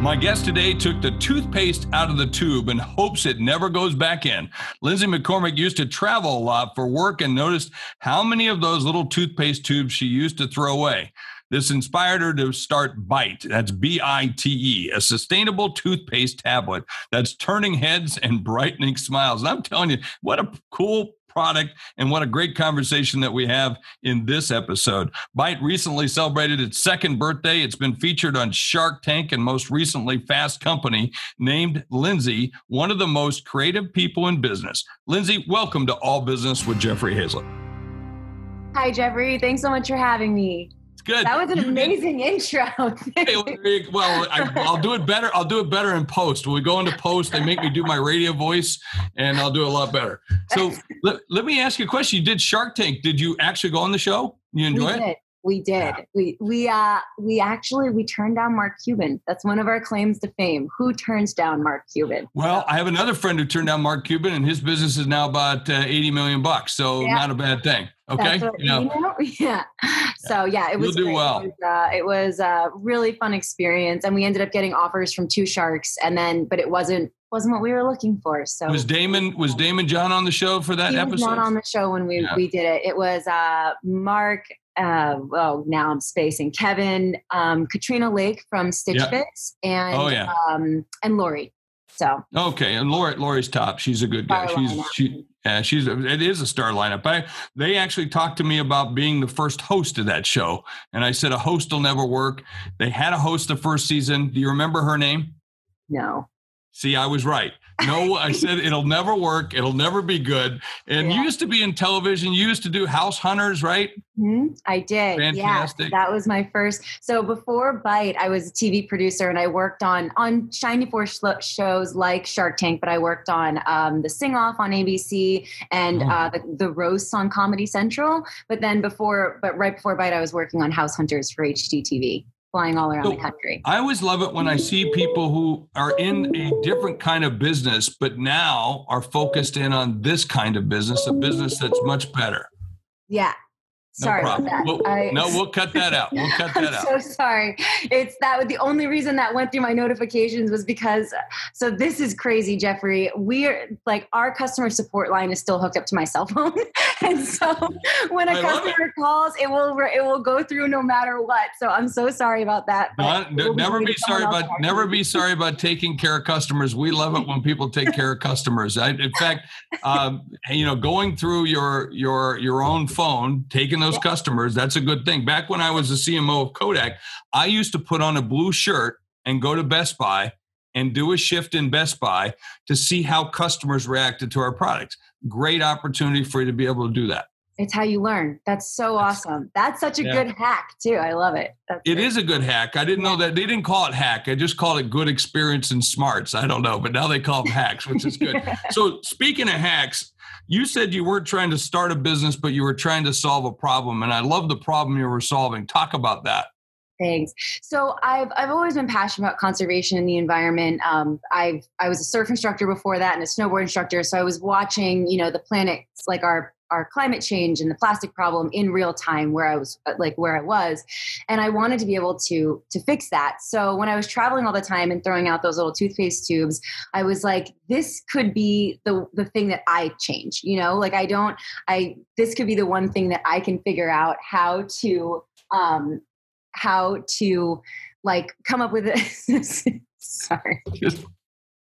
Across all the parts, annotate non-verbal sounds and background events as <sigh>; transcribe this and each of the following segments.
My guest today took the toothpaste out of the tube and hopes it never goes back in. Lindsay McCormick used to travel a lot for work and noticed how many of those little toothpaste tubes she used to throw away. This inspired her to start Bite. That's B I T E, a sustainable toothpaste tablet that's turning heads and brightening smiles. And I'm telling you, what a cool product and what a great conversation that we have in this episode. Bite recently celebrated its second birthday. It's been featured on Shark Tank and most recently Fast Company, named Lindsay one of the most creative people in business. Lindsay, welcome to All Business with Jeffrey Hayzlett. Hi, Jeffrey. Thanks so much for having me good. That was an you amazing did. intro. well, I, will do it better. I'll do it better in post. When we go into post, they make me do my radio voice, and I'll do it a lot better. So <laughs> let, let me ask you a question. You did Shark Tank. Did you actually go on the show? You enjoy it? We did. Yeah. We we uh we actually we turned down Mark Cuban. That's one of our claims to fame. Who turns down Mark Cuban? Well, I have another friend who turned down Mark Cuban, and his business is now about uh, eighty million bucks. So yeah. not a bad thing. Okay. You know? <laughs> Yeah. So yeah, it was. You'll do well. It was, uh, it was a really fun experience, and we ended up getting offers from two sharks, and then but it wasn't wasn't what we were looking for. So was Daymond was Daymond John on the show for that he episode? Not on the show when we yeah. we did it. It was uh, Mark. Uh, well, now I'm spacing Kevin, um, Katrina Lake from Stitch yep. Fix, and oh, yeah. um, and Lori. So okay, and Lori Lori's top. She's a good guy. She's she yeah, she's it is a star lineup. I they actually talked to me about being the first host of that show, and I said a host will never work. They had a host the first season. Do you remember her name? No. See, I was right. No, I said it'll never work. It'll never be good. And yeah. you used to be in television. You used to do House Hunters, right? Mm-hmm. I did. Fantastic. Yeah, that was my first. So before Bite, I was a TV producer and I worked on on Shiny Floor shows like Shark Tank, but I worked on um, the Sing Off on ABC and oh. uh, the, the roasts on Comedy Central. But then before, but right before Bite, I was working on House Hunters for HGTV flying all around so the country. I always love it when I see people who are in a different kind of business, but now are focused in on this kind of business, a business that's much better. Yeah, Sorry no. We'll, I, no, we'll <laughs> cut that out. We'll cut that out. I'm out. So sorry. It's that the only reason that went through my notifications was because. So this is crazy, Jeffrey. We're like our customer support line is still hooked up to my cell phone, <laughs> and so when a I customer calls, it will it will go through no matter what. So I'm so sorry about that. No, never be sorry about never be sorry about taking care of customers. We love it when people take care of customers. I, in fact, um, you know, going through your your your own phone, taking those those customers, that's a good thing. Back when I was the CMO of Kodak, I used to put on a blue shirt and go to Best Buy and do a shift in Best Buy to see how customers reacted to our products. Great opportunity for you to be able to do that. It's how you learn. That's so that's, awesome. That's such a yeah. good hack too. I love it. That's it is a good hack. I didn't know that they didn't call it hack. I just called it good experience and smarts. I don't know, but now they call them hacks, which is good. <laughs> so speaking of hacks, you said you weren't trying to start a business, but you were trying to solve a problem. And I love the problem you were solving. Talk about that. Thanks. So I've I've always been passionate about conservation and the environment. Um, I've I was a surf instructor before that and a snowboard instructor. So I was watching, you know, the planets like our our climate change and the plastic problem in real time where I was uh, like where I was and I wanted to be able to to fix that. So when I was traveling all the time and throwing out those little toothpaste tubes, I was like this could be the the thing that I change, you know? Like I don't I this could be the one thing that I can figure out how to um how to like come up with <laughs> this sorry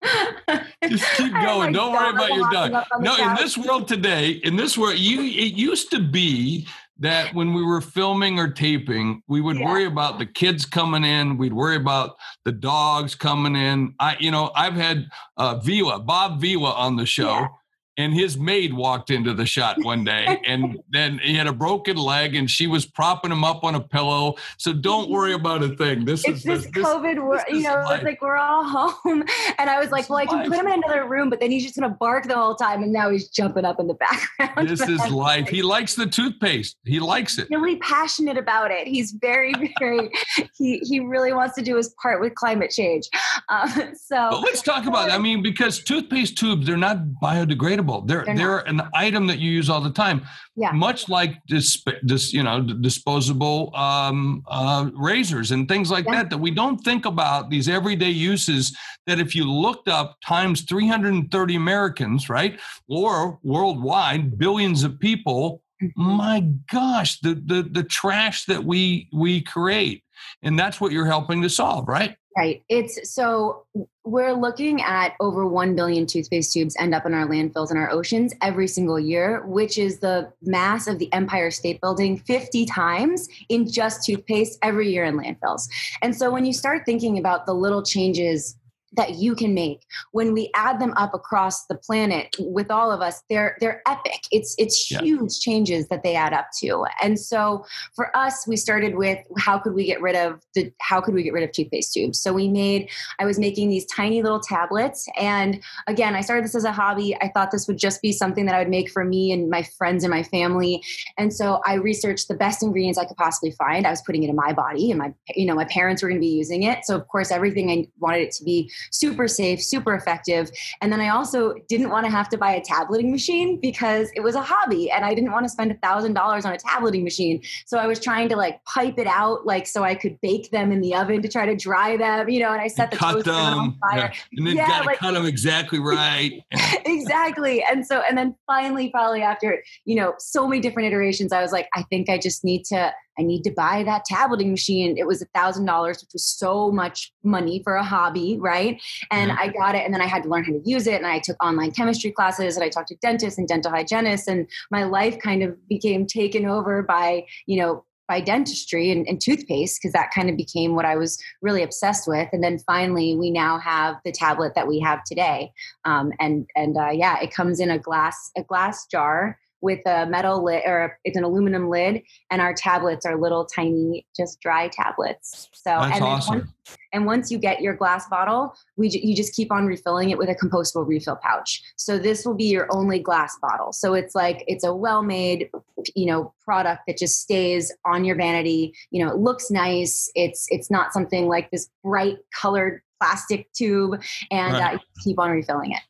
<laughs> just keep going. Don't worry about your dog. No, in this world today, in this world, you it used to be that when we were filming or taping, we would yeah. worry about the kids coming in. We'd worry about the dogs coming in. I, you know, I've had uh, Vila, Bob Vila on the show. Yeah. And his maid walked into the shot one day <laughs> and then he had a broken leg and she was propping him up on a pillow so don't worry <laughs> about a thing this it's is this, this, covid this you know life. it's like we're all <laughs> home and i was like This well i can life. put him in another room but then he's just gonna bark the whole time and now he's jumping up in the background this is life he likes the toothpaste he likes it really passionate about it he's very very he he really wants to do his part with climate change um, so But let's talk about. I mean, because toothpaste tubes, they're not biodegradable. They're They're they're, an item that you use all the time. Yeah. Much like this, this you know, disposable um, uh, razors and things like Yeah. that. That we don't think about these everyday uses. That if you looked up times 330 Americans, right, or worldwide, billions of people. Mhm. My gosh, the the the trash that we we create, and that's what you're helping to solve, right? Right. It's so we're looking at over 1 billion toothpaste tubes end up in our landfills and our oceans every single year, which is the mass of the Empire State Building 50 times in just toothpaste every year in landfills. And so when you start thinking about the little changes that you can make. When we add them up across the planet with all of us they're they're epic. It's it's Yeah. huge changes that they add up to. And so for us we started with how could we get rid of the how could we get rid of toothpaste tubes? So we made i was making these tiny little tablets. And again i started this as a hobby. I thought this would just be something that i would make for me and my friends and my family. And so i researched the best ingredients i could possibly find. I was putting it in my body and my you know my parents were going to be using it. So of course everything i wanted it to be super safe super effective and then i also didn't want to have to buy a tableting machine because it was a hobby and i didn't want to spend a thousand dollars on a tableting machine so I was trying to like pipe it out, like so I could bake them in the oven to try to dry them, you know. And I set the cut toaster on fire. yeah. and then Yeah, got to like- cut them exactly <laughs> right. exactly. And so, and then finally, probably after you know so many different iterations, I was like, I think I just need to. I need to buy that tableting machine. It was a thousand dollars, which was so much money for a hobby, right? And Yeah. I got it, and then I had to learn how to use it. And I took online chemistry classes, and I talked to dentists and dental hygienists, and my life kind of became taken over by you know by dentistry and, and toothpaste because that kind of became what I was really obsessed with. And then finally, we now have the tablet that we have today, um, and and uh, yeah, it comes in a glass a glass jar with a metal lid or it's an aluminum lid, and our tablets are little tiny, just dry tablets. So That's and awesome. once- and once you get your glass bottle, we you just keep on refilling it with a compostable refill pouch. So this will be your only glass bottle. So it's like it's a well-made, you know, product that just stays on your vanity. You know, it looks nice. It's it's not something like this bright colored plastic tube, and Right. uh, you keep on refilling it.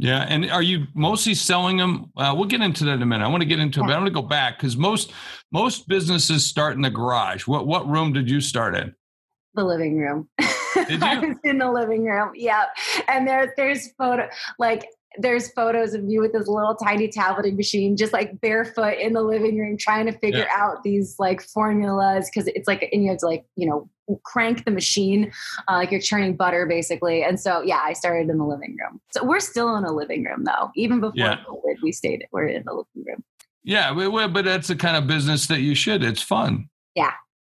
Yeah, and are you mostly selling them? Uh, we'll get into that in a minute. I want to get into it, but I want to go back because most most businesses start in the garage. What what room did you start in? The living room. Did <laughs> I was in the living room. Yeah, and there there's photo like there's photos of me with this little tiny tableting machine, just like barefoot in the living room, trying to figure out these like formulas because it's like and you have to like you know crank the machine uh, like you're churning butter basically. And so yeah, I started in the living room. So we're still in a living room though. Even before Yeah. COVID, we stayed. We're in the living room. Yeah, but, that's the kind of business that you should. It's fun.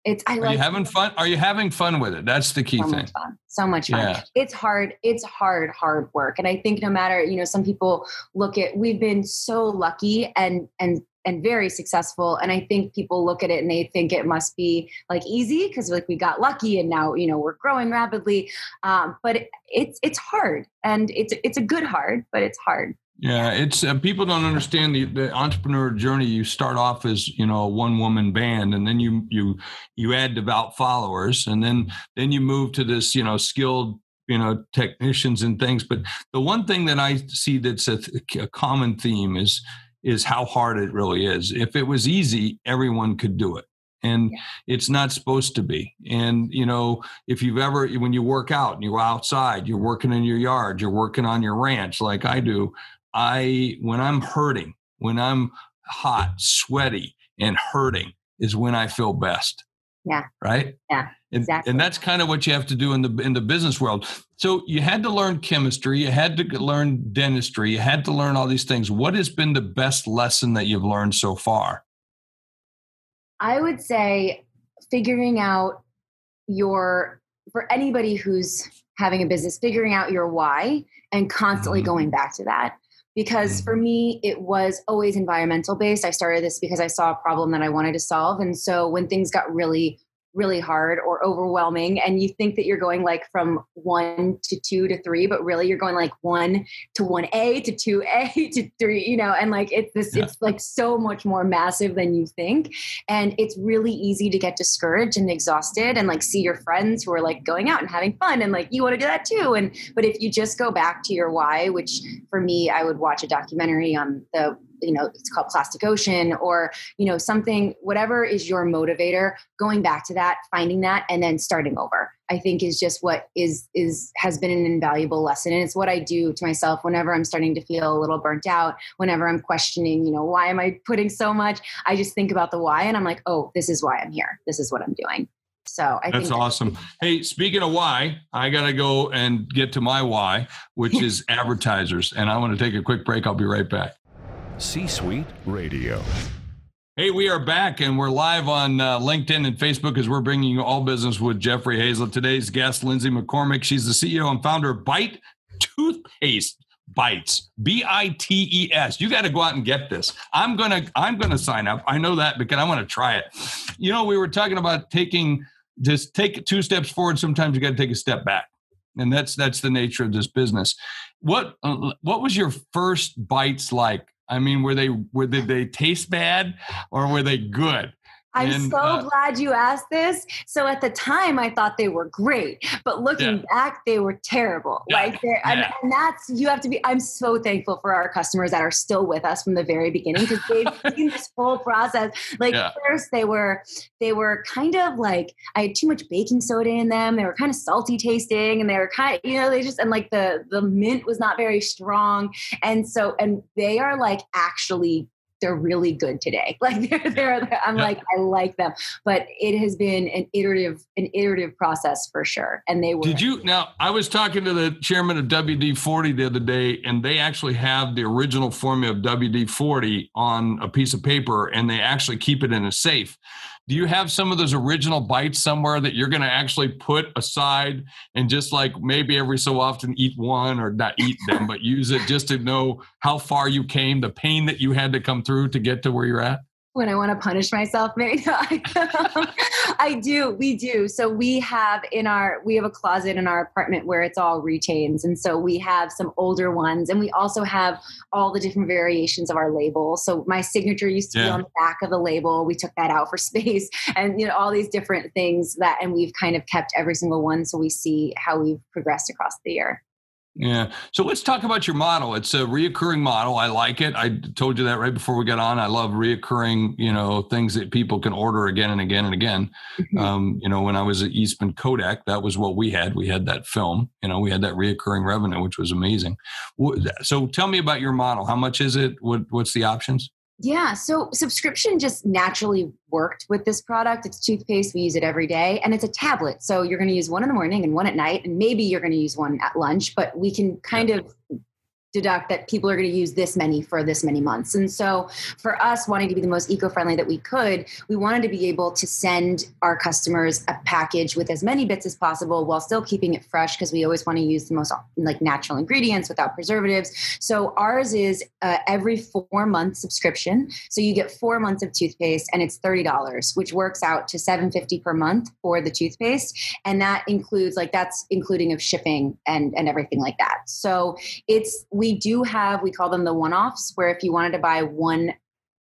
It's I Are like you having fun? Are you having fun with it? That's the key so thing. much so much fun Yeah. it's hard it's hard hard work and i think no matter you know some people look at we've been so lucky and and and very successful and i think people look at it and they think it must be like easy because like we got lucky and now you know we're growing rapidly um, but it, it's it's hard and it's it's a good hard but it's hard Yeah, it's uh, people don't understand the, the entrepreneur journey. You start off as you know a one woman band, and then you you you add devout followers, and then then you move to this you know skilled you know technicians and things. But the one thing that I see that's a, a common theme is is how hard it really is. If it was easy, everyone could do it. And it's not supposed to be. And you know, if you've ever when you work out and you go outside, you're working in your yard, you're working on your ranch like I do. I when I'm hurting, when I'm hot, sweaty, and hurting is when I feel best. Yeah. Right. Yeah, And, exactly. and that's kind of what you have to do in the in the business world. So you had to learn chemistry, you had to learn dentistry, you had to learn all these things. What has been the best lesson that you've learned so far? I would say figuring out your for anybody who's having a business, figuring out your why and constantly Mhm. going back to that. Because mm-hmm. for me it was always environmental based i started this because i saw a problem that i wanted to solve. And so when things got really really hard or overwhelming and you think that you're going like from one to two to three but really you're going like one to one a to two a <laughs> to three you know and like it's this yeah. it's like so much more massive than you think and it's really easy to get discouraged and exhausted and like see your friends who are like going out and having fun and like you want to do that too and but if you just go back to your why which for me i would watch a documentary on the you know it's called plastic ocean or you know something whatever is your motivator going back to that finding that and then starting over i think is just what is is has been an invaluable lesson and it's what i do to myself whenever i'm starting to feel a little burnt out whenever i'm questioning you know why am i putting so much i just think about the why and i'm like oh this is why i'm here this is what i'm doing so I that's awesome. Hey, speaking of why, I got to go and get to my why, which <laughs> is advertisers. And I want to take a quick break. I'll be right back. C Suite Radio. Hey, we are back and we're live on uh, LinkedIn and Facebook as we're bringing you all business with Jeffrey Hazel. Today's guest, Lindsay McCormick. She's the CEO and founder of Bite Toothpaste. Bites, B I T E S. You got to go out and get this. I'm gonna, I'm gonna sign up. I know that because I want to try it. You know, we were talking about taking, just take two steps forward. Sometimes you got to take a step back and that's that's the nature of this business what uh, what was your first bites like I mean, were they were did they taste bad or were they good? I'm and, so uh, glad you asked this. So at the time, I thought they were great, but looking yeah. back, they were terrible. Yeah. Like, yeah. and, and, that's you have to be. I'm so thankful for our customers that are still with us from the very beginning because they've <laughs> seen this whole process. Like first, they were they were kind of like I had too much baking soda in them. They were kind of salty tasting, and they were kind of you know they just and like the the mint was not very strong, and so and they are like actually they're really good today. <laughs> Like they're, they're, I'm yeah. like, I like them, but it has been an iterative, an iterative process for sure. And they were. Did you now? I was talking to the chairman of WD 40 the other day, and they actually have the original formula of WD 40 on a piece of paper, and they actually keep it in a safe do you have some of those original bites somewhere that you're going to actually put aside and just like maybe every so often eat one or not eat them but use it just to know how far you came the pain that you had to come through to get to where you're at when I want to punish myself. <laughs> Maybe no, I, I, do. We do. So we have in our we have a closet in our apartment where it's all retains, and so we have some older ones, and we also have all the different variations of our label. So my signature used to yeah. be on the back of the label. We took that out for <laughs> space, and you know all these different things that, and we've kind of kept every single one so we see how we've progressed across the year. Yeah. So let's talk about your model. It's a reoccurring model. I like it. I told you that right before we got on. I love reoccurring, you know, things that people can order again and again and again. Mm-hmm. Um, you know, when I was at Eastman Kodak, that was what we had. We had that film. You know, we had that reoccurring revenue, which was amazing. So tell me about your model. How much is it? What What's the options? Yeah, so subscription just naturally worked with this product. It's toothpaste. We use it every day, and it's a tablet. So you're going to use one in the morning and one at night, and maybe you're going to use one at lunch. But we can kind of deduct that people are going to use this many for this many months. And so, for us wanting to be the most eco friendly that we could, we wanted to be able to send our customers a package with as many bits as possible while still keeping it fresh because we always want to use the most like natural ingredients without preservatives. So, ours is uh, every four month subscription. So, you get four months of toothpaste and it's $30, which works out to $7.50 per month for the toothpaste. And that includes like that's including of shipping and, and everything like that. So, it's we do have we call them the one-offs where if you wanted to buy one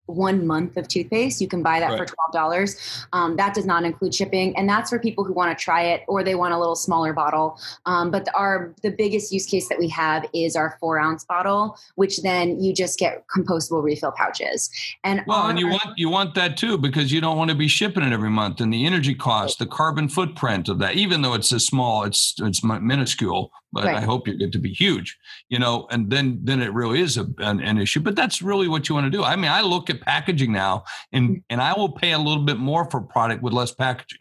one month of toothpaste. You can buy that right. for twelve dollars. Um, that does not include shipping, and that's for people who want to try it or they want a little smaller bottle. Um, but the, our the biggest use case that we have is our four ounce bottle, which then you just get compostable refill pouches. And well, and you our, want you want that too because you don't want to be shipping it every month, and the energy cost, the carbon footprint of that, even though it's a small, it's it's minuscule but right. I hope you get to be huge, you know, and then then it really is a, an, an, issue. But that's really what you want to do. I mean, I look at packaging now, and mm-hmm. and I will pay a little bit more for product with less packaging.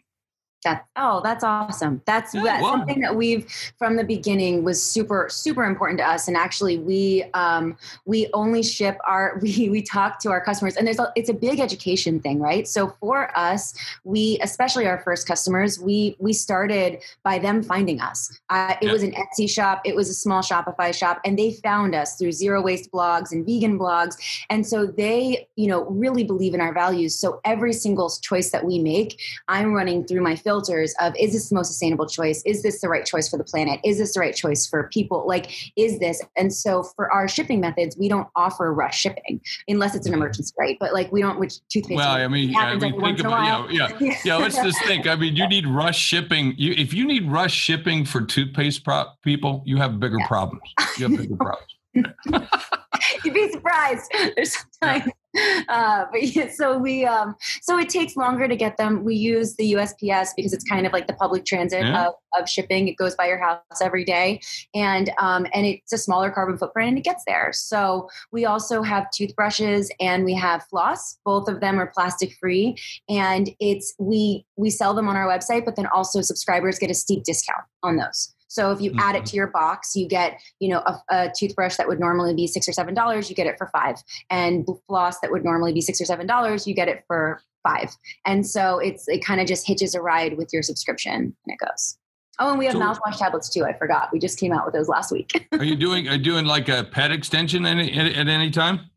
That oh, that's awesome. That's Yeah, that's well- something that we've from the beginning was super super important to us. And actually, we um, we only ship our <laughs> we we talk to our customers, and there's a, it's a big education thing, right? So for us, we especially our first customers, we we started by them finding us. Uh, it Yeah. was an Etsy shop, it was a small Shopify shop, and they found us through zero waste blogs and vegan blogs, and so they you know really believe in our values. So every single choice that we make, I'm running through my filters of is this the most sustainable choice? Is this the right choice for the planet? Is this the right choice for people? Like, is this? And so for our shipping methods, we don't offer rush shipping unless it's an mm-hmm. emergency, right? But like we don't, which toothpaste. Well, I mean, yeah, I mean, think once in a about yeah, yeah, <laughs> yeah. Let's just think. I mean, you need rush shipping. You, if you need rush shipping for toothpaste pro- people, you have bigger Yeah. problems. You have bigger <laughs> problems. <laughs> You'd be surprised. There's sometimes, <laughs> uh, but yeah, so we, um, so it takes longer to get them. We use the USPS because it's kind of like the public transit Yeah. of, of shipping. It goes by your house every day, and um, and it's a smaller carbon footprint, and it gets there. So we also have toothbrushes and we have floss. Both of them are plastic free, and it's we we sell them on our website, but then also subscribers get a steep discount on those. So if you add it mm-hmm. to your box, you get you know a, a toothbrush that would normally be six or seven dollars, you get it for five, and floss that would normally be six or seven dollars, you get it for five. And so it's it kind of just hitches a ride with your subscription, and it goes. Oh, and we have So- mouthwash tablets too. I forgot. We just came out with those last week. Are you <laughs> doing? Are you doing like a pet extension any, at, at any time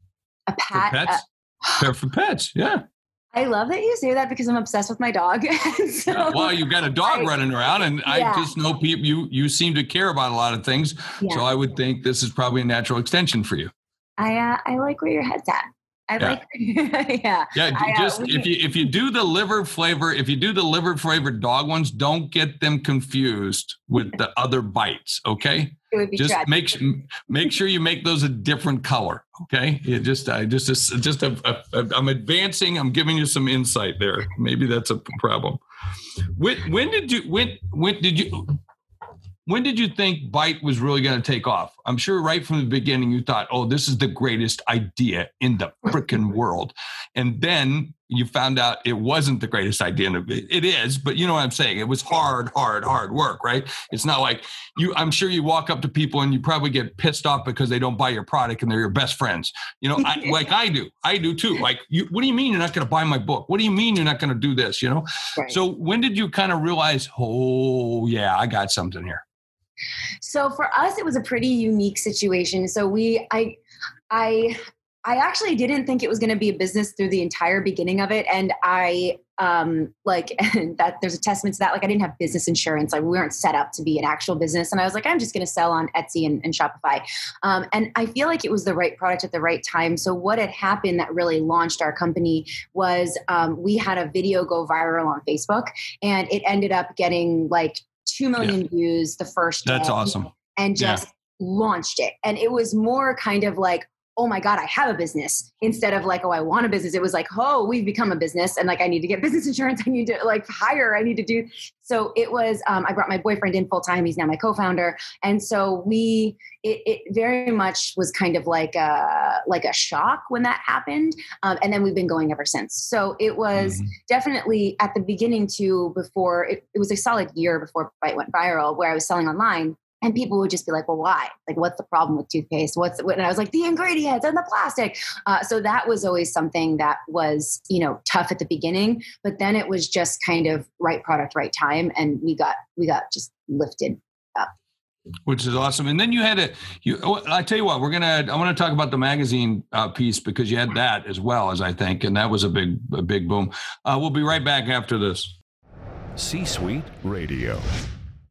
a for pat. Uh, pets? For- for pets, yeah. I love that you say that because I'm obsessed with my dog. <laughs> So, Yeah, well, you've got a dog I- running around, and I just know people. You you seem to care about a lot of things, yeah. so I would think this is probably a natural extension for you. I uh, I like where your head's at. I Yeah. like <laughs> yeah. Yeah, I, uh, just we- if you if you do the liver flavor, if you do the liver flavored dog ones, don't get them confused with the other bites. Okay, It would be just tragic. make make sure you make those a different color. Okay, it just I just just just a, a, a, I'm advancing. I'm giving you some insight there. Maybe that's a problem. When when did you when when did you when did you think bite was really going to take off? I'm sure right from the beginning you thought oh this is the greatest idea in the <laughs> freaking world. And then you found out it wasn't the greatest idea it is but you know what i'm saying? It was hard hard hard work right? It's not like you i'm sure you walk up to people and you probably get pissed off because they don't buy your product and they're your best friends. You know I, <laughs> like i do. I do too. Like you what do you mean you're not going to buy my book? What do you mean you're not going to do this you know? Right. so when did you kind of realize oh yeah i got something here So for us, it was a pretty unique situation. So we, I, I, I actually didn't think it was going to be a business through the entire beginning of it, and I, um, like <laughs> that. There's a testament to that. Like I didn't have business insurance. Like we weren't set up to be an actual business, and I was like, I'm just going to sell on Etsy and, and Shopify. Um, and I feel like it was the right product at the right time. So what had happened that really launched our company was um, we had a video go viral on Facebook, and it ended up getting like two million views the first that's day awesome and Yeah. just launched it. And it was more kind of like, oh my God, I have a business instead of like, oh, I want a business. It was like, oh, we've become a business and like, I need to get business insurance. <laughs> I need to like hire, I need to do. So it was, um, I brought my boyfriend in full time. He's now my co founder. And so we, it, it very much was kind of like a, like a shock when that happened. Um, and then we've been going ever since. So it was Mhm. definitely at the beginning too, before it, it was a solid year before Bite went viral, where I was selling online. And people would just be like, well, why? Like, what's the problem with toothpaste? What's, what? and I was like, the ingredients and the plastic. Uh, so that was always something that was, you know, tough at the beginning, but then it was just kind of right product, right time. And we got, we got just lifted. Up. Which is awesome. And then you had a you. oh, I tell you what, we're gonna. I want to talk about the magazine uh, piece because you had that as well as I think, and that was a big, a big boom. Uh, we'll be right back after this. C Suite Radio.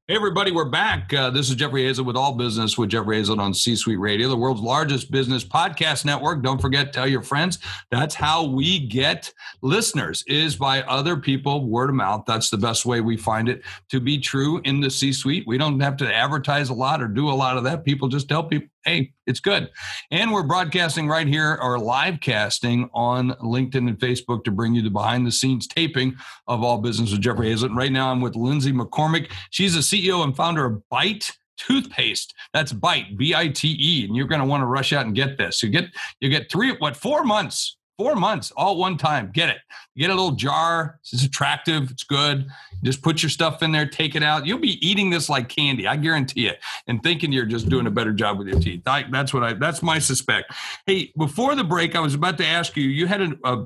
Hey, everybody, we're back. Uh, this is Jeffrey Hazel with All Business with Jeffrey Hazel on C Suite Radio, the world's largest business podcast network. Don't forget, tell your friends. That's how we get listeners, is by other people, word of mouth. That's the best way we find it to be true in the C Suite. We don't have to advertise a lot or do a lot of that. People just tell people, hey, it's good. And we're broadcasting right here or live casting on LinkedIn and Facebook to bring you the behind the scenes taping of All Business with Jeffrey Hayzlett. Right now, I'm with Lindsay McCormick. She's the CEO and founder of Bite Toothpaste. That's Bite, B I T E. And you're going to want to rush out and get this. You get you get three, what, four months. Four months, all one time. Get it. Get a little jar. It's attractive. It's good. Just put your stuff in there, take it out. You'll be eating this like candy. I guarantee it. And thinking you're just doing a better job with your teeth. I, that's what I. That's my suspect. Hey, before the break, I was about to ask you. You had a, a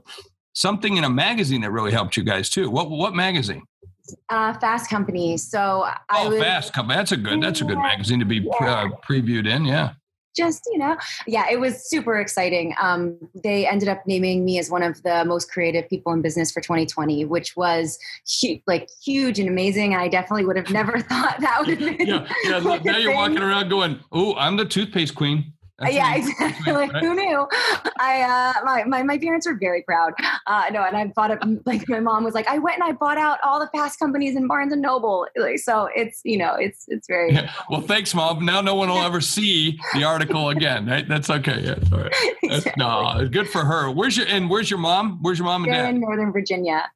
something in a magazine that really helped you guys too. What what magazine? Uh, Fast Company. So I oh, was, Fast Company. That's a good. That's a good magazine to be yeah. uh, previewed in. Yeah. Just you know, yeah, it was super exciting. Um, they ended up naming me as one of the most creative people in business for 2020, which was hu- like huge and amazing. I definitely would have never <laughs> thought that would have been. Yeah, yeah. <laughs> now you're walking around going, "Oh, I'm the toothpaste queen." That's yeah, exactly. Like, right? who knew? I uh, my, my my parents are very proud. Uh, no, and I bought it. Like my mom was like, I went and I bought out all the fast companies in Barnes and Noble. Like, so it's you know it's it's very. Yeah. <laughs> Well, thanks, mom. Now no one will ever see the article again. Right? That's okay. Yeah, sorry. <laughs> Exactly. No, good for her. Where's your and where's your mom? Where's your mom and They're dad? in Northern Virginia.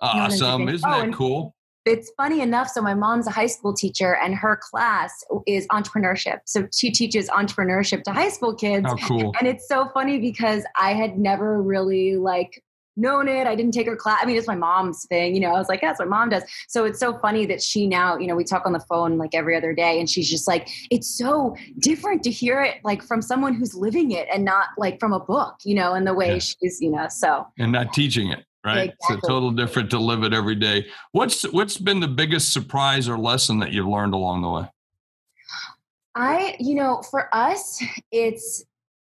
Awesome. Northern Virginia. Isn't oh, that cool? It's funny enough. So my mom's a high school teacher, and her class is entrepreneurship. So she teaches entrepreneurship to high school kids. Oh, cool! And it's so funny because I had never really like known it. I didn't take her class. I mean, it's my mom's thing, you know. I was like, that's what mom does. So it's so funny that she now, you know, we talk on the phone like every other day, and she's just like, it's so different to hear it like from someone who's living it and not like from a book, you know, and the way yeah. she's, you know, so and not teaching it right exactly. it's a total different to live it every day what's what's been the biggest surprise or lesson that you've learned along the way i you know for us it's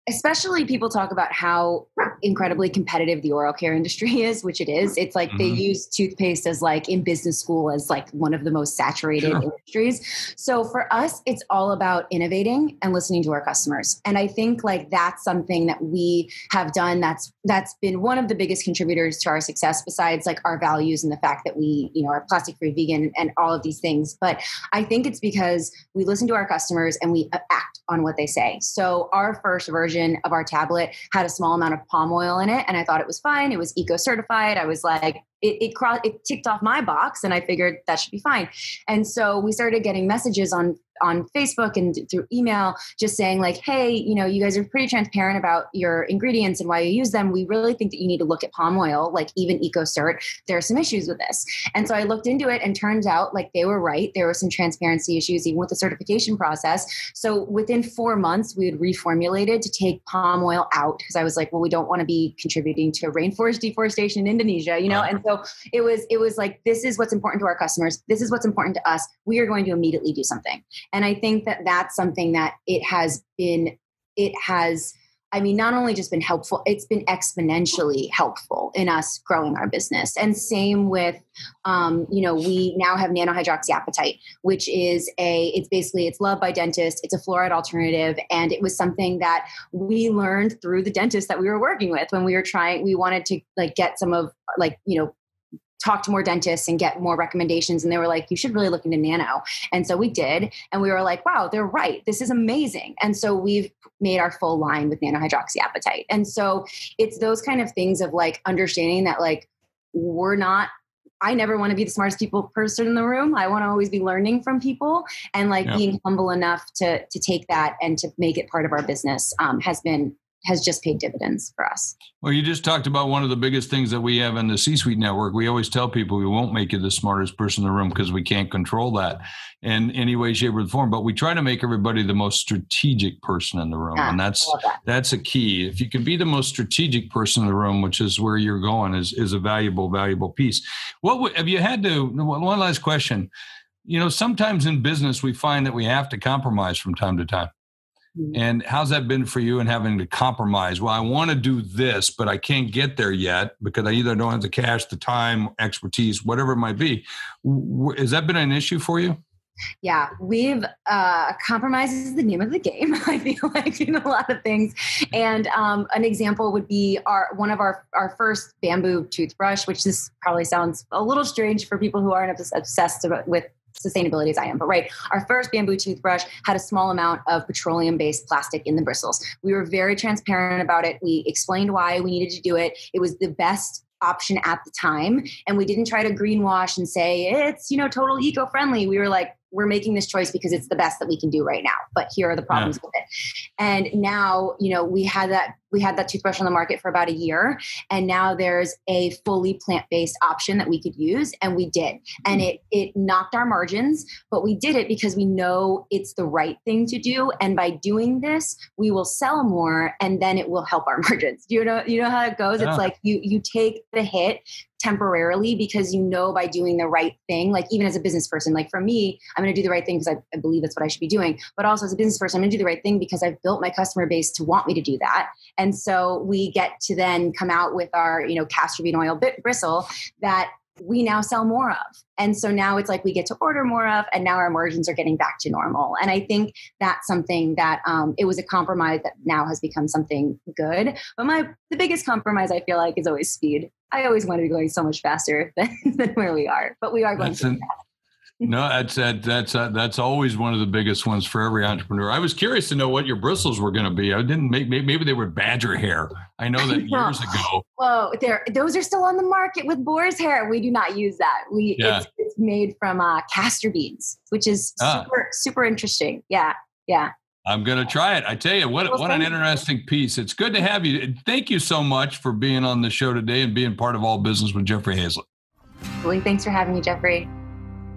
especially people talk about how incredibly competitive the oral care <laughs> industry is which it is. It's like mm-hmm. they use toothpaste as like in business school as like one of the most saturated sure. industries. So for us it's all about innovating and listening to our customers. And i think like that's something that we have done that's that's been one of the biggest contributors to our success besides like our values and the fact that we you know are plastic free vegan and all of these things. But i think it's because we listen to our customers and we act on what they say. So our first version of our tablet had a small amount of palm oil in it and I thought it was fine. It was eco certified. I was like, it it, crossed, it ticked off my box and I figured that should be fine. And so we started getting messages on on Facebook and through email just saying like, hey, you know, you guys are pretty transparent about your ingredients and why you use them. We really think that you need to look at palm oil, like even EcoCert. There are some issues with this. And so I looked into it and turns out like they were right. There were some transparency issues even with the certification process. So within four months, we had reformulated to take palm oil out because I was like, well, we don't want to be contributing to rainforest deforestation in Indonesia, you know? Uh-huh. And so it was, it was like, this is what's important to our customers. This is what's important to us. We are going to immediately do something. And I think that that's something that it has been, it has, I mean, not only just been helpful, it's been exponentially helpful in us growing our business. And same with, um, you know, we now have nanohydroxyapatite, which is a, it's basically, it's loved by dentists. It's a fluoride alternative. And it was something that we learned through the dentist that we were working with when we were trying, we wanted to like get some of like, you know, talk to more dentists and get more recommendations and they were like you should really look into nano. And so we did and we were like wow they're right. This is amazing. And so we've made our full line with nanohydroxyapatite. And so it's those kind of things of like understanding that like we're not I never want to be the smartest people person in the room. I want to always be learning from people, and like being humble enough to to take that and to make it part of our business um, has been has just paid dividends for us. Well, you just talked about one of the biggest things that we have in the C suite network. We always tell people we won't make you the smartest person in the room because we can't control that in any way, shape, or form. But we try to make everybody the most strategic person in the room. Yeah, and ah, that's that. that's a key. If you can be the most strategic person in the room, which is where you're going, is is a valuable, valuable piece. What have you had to one last question? You know, sometimes in business we find that we have to compromise from time to time. And how's that been for you and having to compromise? Well, I want to do this, but I can't get there yet because I either don't have the cash, the time, expertise, whatever it might be. Has that been an issue for you? Yeah, we've uh, compromise is the name of the game. <laughs> I feel like in a lot of things, and um, an example would be our one of our our first bamboo toothbrush, which this probably sounds a little strange for people who aren't obsessed with sustainability as I am. But right, our first bamboo toothbrush had a small amount of petroleum based plastic in the bristles. We were very transparent about it. We explained why we needed to do it. It was the best option at the time and we didn't try to greenwash and say it's you know total eco-friendly we were like we're making this choice because it's the best that we can do right now but here are the problems yeah. with it. And now you know we had that we had that toothbrush on the market for about a year and now there's a fully plant-based option that we could use and we did. And hmm. it it knocked our margins but we did it because we know it's the right thing to do and by doing this we will sell more and then it will help our <laughs> margins. You know you know how it goes? Yeah. it's like you you take the hit temporarily because you know by doing the right thing like even as a business person like for me i'm going to do the right thing because I, I, believe that's what i should be doing. But also as a business person i'm going to do the right thing because i've built my customer base to want me to do that. And so we get to then come out with our you know castor bean oil bristle that we now sell more of. And so now it's like we get to order more of, and now our margins are getting back to normal. And I think that's something that um, it was a compromise that now has become something good. But my the biggest compromise I feel like is always speed. I always want to be going so much faster <laughs> than, than where we are, but we are going that's. An, no, that's that, that's uh, that's always one of the biggest ones for every entrepreneur. I was curious to know what your bristles were going to be. I didn't make maybe they were badger hair. I know that <laughs> years ago. Whoa, there those are still on the market with boar's hair. We do not use that. We yeah. it's, it's, made from uh, castor beans, which is ah. super super interesting. Yeah, yeah. I'm going to try it. I tell you what, well, what an interesting piece. It's good to have you. Thank you so much for being on the show today and being part of All Business with Jeffrey Hayzlett. Really, thanks for having me, Jeffrey.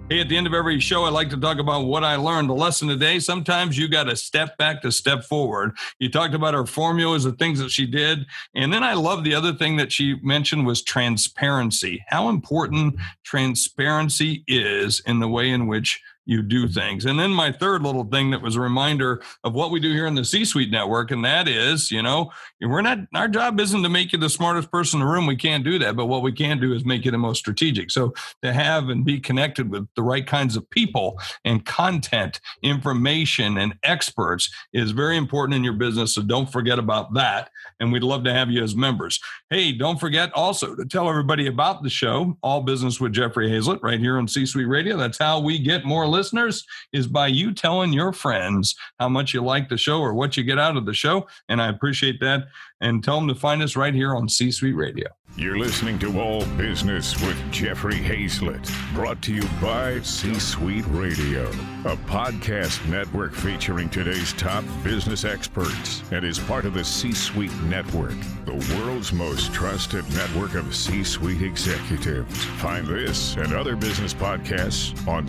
Hey, at the end of every show, I like to talk about what I learned. The lesson today sometimes you got to step back to step forward. You talked about her formulas, the things that she did. And then I love the other thing that she mentioned was transparency. How important transparency is in the way in which you do mm-hmm. things. And then my third little thing that was a reminder of what we do here in the C suite network. And that is, you know, we're not, our job isn't to make you the smartest person in the room. We can't do that. But what we can do is make you the most strategic. So to have and be connected with the right kinds of people and content, information, and experts is very important in your business. So don't forget about that. And we'd love to have you as members. Hey, don't forget also to tell everybody about the show, All Business with Jeffrey Hayzlett, right here on C Suite Radio. That's how we get more listeners is by you telling your friends how much you like the show or what you get out of the show. And I appreciate that. And tell them to find us right here on C Suite Radio. You're listening to All Business with Jeffrey Hayzlett, brought to you by C Suite Radio, a podcast network featuring today's top business experts and is part of the C Suite Network, the world's most trusted network of C Suite executives. Find this and other business podcasts on